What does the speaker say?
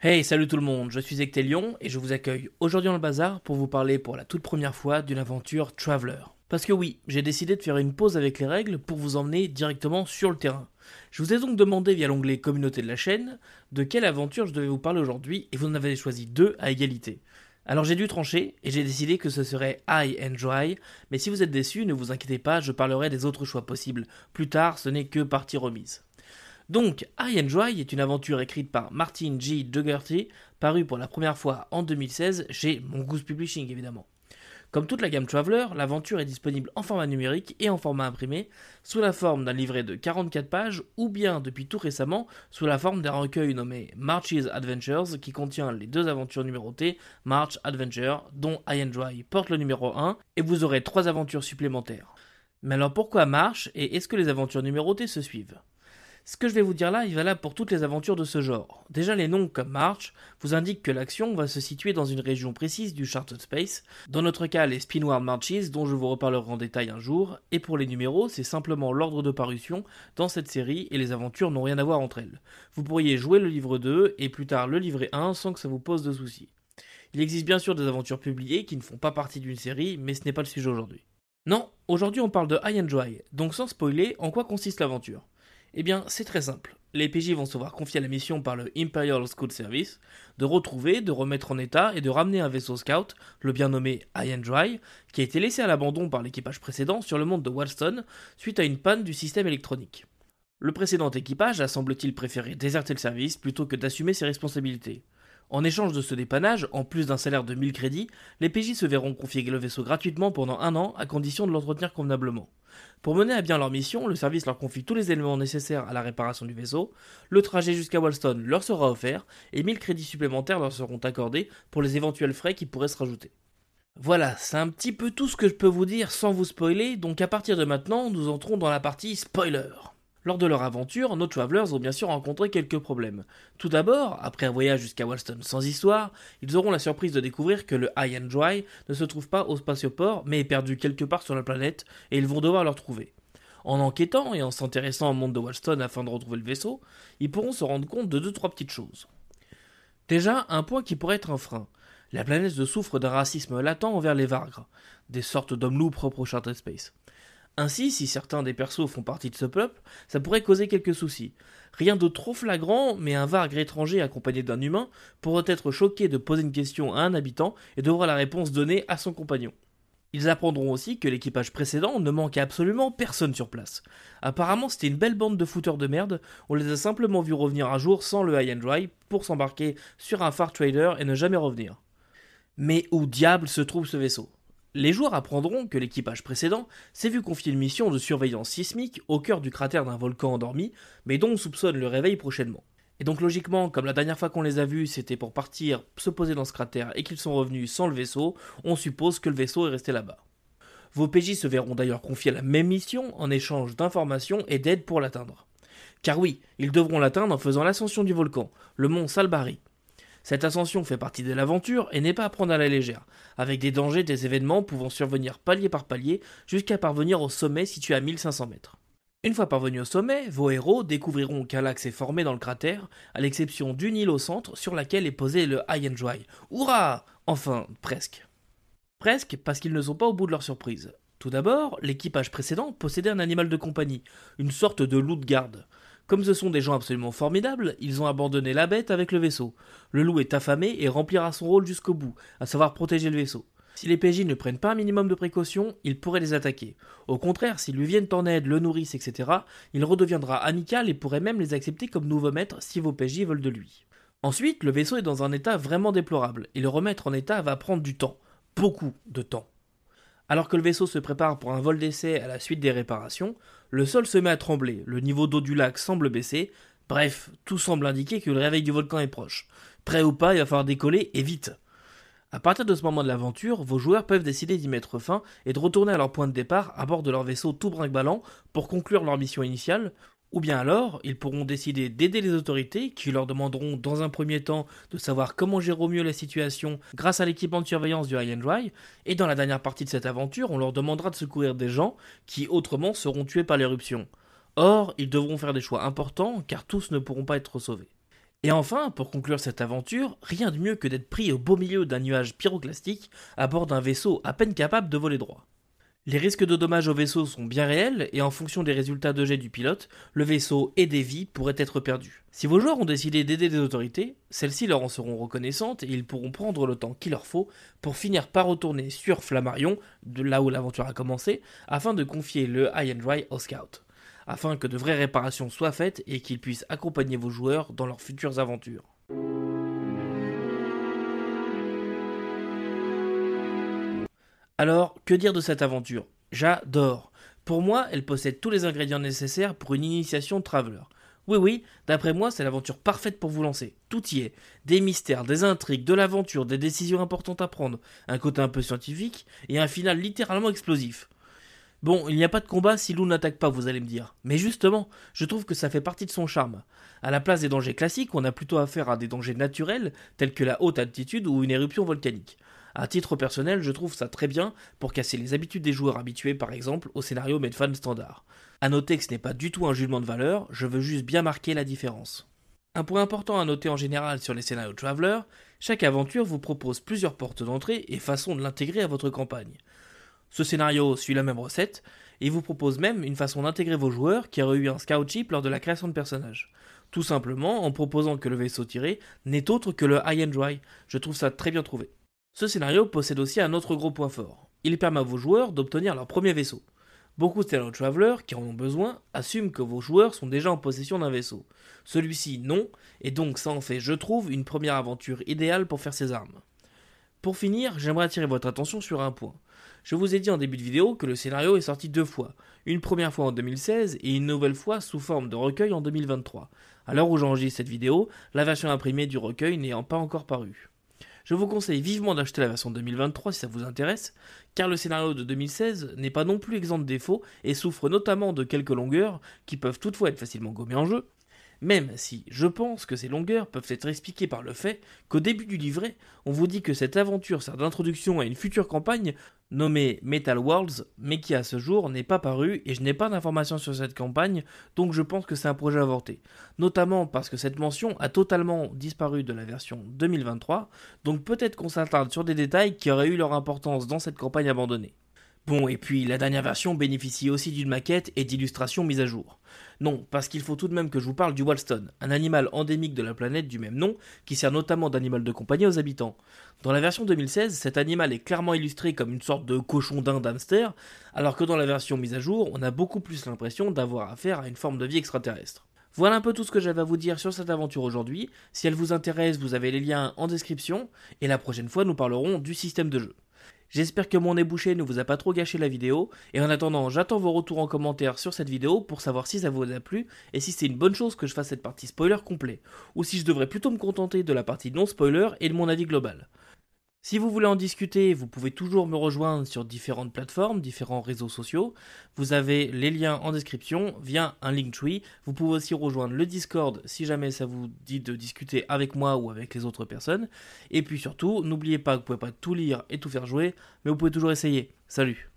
Hey, salut tout le monde, je suis Ectelion et je vous accueille aujourd'hui dans le bazar pour vous parler pour la toute première fois d'une aventure Traveler. Parce que oui, j'ai décidé de faire une pause avec les règles pour vous emmener directement sur le terrain. Je vous ai donc demandé via l'onglet communauté de la chaîne de quelle aventure je devais vous parler aujourd'hui et vous en avez choisi deux à égalité. Alors j'ai dû trancher et j'ai décidé que ce serait High and Dry, mais si vous êtes déçus, ne vous inquiétez pas, je parlerai des autres choix possibles. Plus tard, ce n'est que partie remise. Donc, I Enjoy est une aventure écrite par Martin G. Dougherty, parue pour la première fois en 2016 chez Mongoose Publishing évidemment. Comme toute la gamme Traveler, l'aventure est disponible en format numérique et en format imprimé, sous la forme d'un livret de 44 pages, ou bien depuis tout récemment, sous la forme d'un recueil nommé March's Adventures, qui contient les deux aventures numérotées March Adventure, dont I Enjoy porte le numéro 1, et vous aurez trois aventures supplémentaires. Mais alors pourquoi March, et est-ce que les aventures numérotées se suivent? Ce que je vais vous dire là est valable pour toutes les aventures de ce genre. Déjà, les noms comme March vous indiquent que l'action va se situer dans une région précise du Charted Space. Dans notre cas, les Spinward Marches, dont je vous reparlerai en détail un jour. Et pour les numéros, c'est simplement l'ordre de parution dans cette série et les aventures n'ont rien à voir entre elles. Vous pourriez jouer le livre 2 et plus tard le livret 1 sans que ça vous pose de soucis. Il existe bien sûr des aventures publiées qui ne font pas partie d'une série, mais ce n'est pas le sujet aujourd'hui. Non, aujourd'hui on parle de High and Dry, donc sans spoiler, en quoi consiste l'aventure? Eh bien, c'est très simple. Les PJ vont se voir confier la mission par le Imperial Scout Service de retrouver, de remettre en état et de ramener un vaisseau scout, le bien nommé Iron Dry, qui a été laissé à l'abandon par l'équipage précédent sur le monde de Walston suite à une panne du système électronique. Le précédent équipage a semble-t-il préféré déserter le service plutôt que d'assumer ses responsabilités. En échange de ce dépannage, en plus d'un salaire de 1000 crédits, les PJ se verront confier le vaisseau gratuitement pendant un an à condition de l'entretenir convenablement. Pour mener à bien leur mission, le service leur confie tous les éléments nécessaires à la réparation du vaisseau, le trajet jusqu'à Walston leur sera offert et 1000 crédits supplémentaires leur seront accordés pour les éventuels frais qui pourraient se rajouter. Voilà, c'est un petit peu tout ce que je peux vous dire sans vous spoiler, donc à partir de maintenant, nous entrons dans la partie spoiler. Lors de leur aventure, nos travelers ont bien sûr rencontré quelques problèmes. Tout d'abord, après un voyage jusqu'à Walston sans histoire, ils auront la surprise de découvrir que le High and Dry ne se trouve pas au spatioport, mais est perdu quelque part sur la planète, et ils vont devoir le retrouver. En enquêtant et en s'intéressant au monde de Walston afin de retrouver le vaisseau, ils pourront se rendre compte de deux trois petites choses. Déjà, un point qui pourrait être un frein. La planète souffre d'un racisme latent envers les Vargres, des sortes d'hommes loups propres au Charter Space. Ainsi, si certains des persos font partie de ce peuple, ça pourrait causer quelques soucis. Rien de trop flagrant, mais un vargre étranger accompagné d'un humain pourrait être choqué de poser une question à un habitant et de voir la réponse donnée à son compagnon. Ils apprendront aussi que l'équipage précédent ne manquait absolument personne sur place. Apparemment, c'était une belle bande de fouteurs de merde, on les a simplement vus revenir un jour sans le high and dry pour s'embarquer sur un Far Trader et ne jamais revenir. Mais où diable se trouve ce vaisseau? Les joueurs apprendront que l'équipage précédent s'est vu confier une mission de surveillance sismique au cœur du cratère d'un volcan endormi, mais dont on soupçonne le réveil prochainement. Et donc logiquement, comme la dernière fois qu'on les a vus, c'était pour partir se poser dans ce cratère et qu'ils sont revenus sans le vaisseau, on suppose que le vaisseau est resté là-bas. Vos PJ se verront d'ailleurs confier la même mission en échange d'informations et d'aide pour l'atteindre. Car oui, ils devront l'atteindre en faisant l'ascension du volcan, le mont Salbari. Cette ascension fait partie de l'aventure et n'est pas à prendre à la légère, avec des dangers des événements pouvant survenir palier par palier jusqu'à parvenir au sommet situé à 1500 mètres. Une fois parvenus au sommet, vos héros découvriront qu'un lac s'est formé dans le cratère, à l'exception d'une île au centre sur laquelle est posé le High and Dry. Hurrah Enfin, presque. Presque parce qu'ils ne sont pas au bout de leur surprise. Tout d'abord, l'équipage précédent possédait un animal de compagnie, une sorte de loup de garde. Comme ce sont des gens absolument formidables, ils ont abandonné la bête avec le vaisseau. Le loup est affamé et remplira son rôle jusqu'au bout, à savoir protéger le vaisseau. Si les PJ ne prennent pas un minimum de précautions, ils pourraient les attaquer. Au contraire, s'ils lui viennent en aide, le nourrissent, etc., il redeviendra amical et pourrait même les accepter comme nouveaux maîtres si vos PJ veulent de lui. Ensuite, le vaisseau est dans un état vraiment déplorable, et le remettre en état va prendre du temps. Beaucoup de temps. Alors que le vaisseau se prépare pour un vol d'essai à la suite des réparations, le sol se met à trembler, le niveau d'eau du lac semble baisser, bref, tout semble indiquer que le réveil du volcan est proche. Prêt ou pas, il va falloir décoller et vite. À partir de ce moment de l'aventure, vos joueurs peuvent décider d'y mettre fin et de retourner à leur point de départ à bord de leur vaisseau tout brinque-ballant pour conclure leur mission initiale, ou bien alors, ils pourront décider d'aider les autorités qui leur demanderont dans un premier temps de savoir comment gérer au mieux la situation grâce à l'équipement de surveillance du High Dry, et dans la dernière partie de cette aventure, on leur demandera de secourir des gens qui autrement seront tués par l'éruption. Or, ils devront faire des choix importants car tous ne pourront pas être sauvés. Et enfin, pour conclure cette aventure, rien de mieux que d'être pris au beau milieu d'un nuage pyroclastique à bord d'un vaisseau à peine capable de voler droit. Les risques de dommages au vaisseau sont bien réels et en fonction des résultats de jet du pilote, le vaisseau et des vies pourraient être perdus. Si vos joueurs ont décidé d'aider des autorités, celles-ci leur en seront reconnaissantes et ils pourront prendre le temps qu'il leur faut pour finir par retourner sur Flammarion, de là où l'aventure a commencé, afin de confier le High and Dry aux scouts, afin que de vraies réparations soient faites et qu'ils puissent accompagner vos joueurs dans leurs futures aventures. Alors, que dire de cette aventure? J'adore. Pour moi, elle possède tous les ingrédients nécessaires pour une initiation de Traveler. Oui, oui, d'après moi, c'est l'aventure parfaite pour vous lancer. Tout y est. Des mystères, des intrigues, de l'aventure, des décisions importantes à prendre, un côté un peu scientifique, et un final littéralement explosif. Bon, il n'y a pas de combat si Lou n'attaque pas, vous allez me dire. Mais justement, je trouve que ça fait partie de son charme. À la place des dangers classiques, on a plutôt affaire à des dangers naturels, tels que la haute altitude ou une éruption volcanique. À titre personnel, je trouve ça très bien pour casser les habitudes des joueurs habitués par exemple au scénario Medfan standard. A noter que ce n'est pas du tout un jugement de valeur, je veux juste bien marquer la différence. Un point important à noter en général sur les scénarios Traveler, chaque aventure vous propose plusieurs portes d'entrée et façons de l'intégrer à votre campagne. Ce scénario suit la même recette et vous propose même une façon d'intégrer vos joueurs qui auraient eu un scout chip lors de la création de personnages. Tout simplement en proposant que le vaisseau tiré n'est autre que le high and dry. Je trouve ça très bien trouvé. Ce scénario possède aussi un autre gros point fort. Il permet à vos joueurs d'obtenir leur premier vaisseau. Beaucoup de Stellar Travelers qui en ont besoin assument que vos joueurs sont déjà en possession d'un vaisseau. Celui-ci non, et donc ça en fait, je trouve, une première aventure idéale pour faire ses armes. Pour finir, j'aimerais attirer votre attention sur un point. Je vous ai dit en début de vidéo que le scénario est sorti deux fois, une première fois en 2016 et une nouvelle fois sous forme de recueil en 2023. À l'heure où j'enregistre cette vidéo, la version imprimée du recueil n'ayant pas encore paru. Je vous conseille vivement d'acheter la version 2023 si ça vous intéresse, car le scénario de 2016 n'est pas non plus exempt de défauts et souffre notamment de quelques longueurs qui peuvent toutefois être facilement gommées en jeu, même si je pense que ces longueurs peuvent être expliquées par le fait qu'au début du livret, on vous dit que cette aventure sert d'introduction à une future campagne nommée Metal Worlds, mais qui à ce jour n'est pas parue et je n'ai pas d'informations sur cette campagne, donc je pense que c'est un projet avorté. Notamment parce que cette mention a totalement disparu de la version 2023, donc peut-être qu'on s'attarde sur des détails qui auraient eu leur importance dans cette campagne abandonnée. Bon, et puis la dernière version bénéficie aussi d'une maquette et d'illustrations mises à jour. Non, parce qu'il faut tout de même que je vous parle du Walston, un animal endémique de la planète du même nom, qui sert notamment d'animal de compagnie aux habitants. Dans la version 2016, cet animal est clairement illustré comme une sorte de cochon d'un hamster, alors que dans la version mise à jour, on a beaucoup plus l'impression d'avoir affaire à une forme de vie extraterrestre. Voilà un peu tout ce que j'avais à vous dire sur cette aventure aujourd'hui. Si elle vous intéresse, vous avez les liens en description, et la prochaine fois nous parlerons du système de jeu. J'espère que mon ébouché ne vous a pas trop gâché la vidéo, et en attendant, j'attends vos retours en commentaire sur cette vidéo pour savoir si ça vous a plu, et si c'est une bonne chose que je fasse cette partie spoiler complet, ou si je devrais plutôt me contenter de la partie non spoiler et de mon avis global. Si vous voulez en discuter, vous pouvez toujours me rejoindre sur différentes plateformes, différents réseaux sociaux. Vous avez les liens en description via un Linktree. Vous pouvez aussi rejoindre le Discord si jamais ça vous dit de discuter avec moi ou avec les autres personnes. Et puis surtout, n'oubliez pas que vous pouvez pas tout lire et tout faire jouer, mais vous pouvez toujours essayer. Salut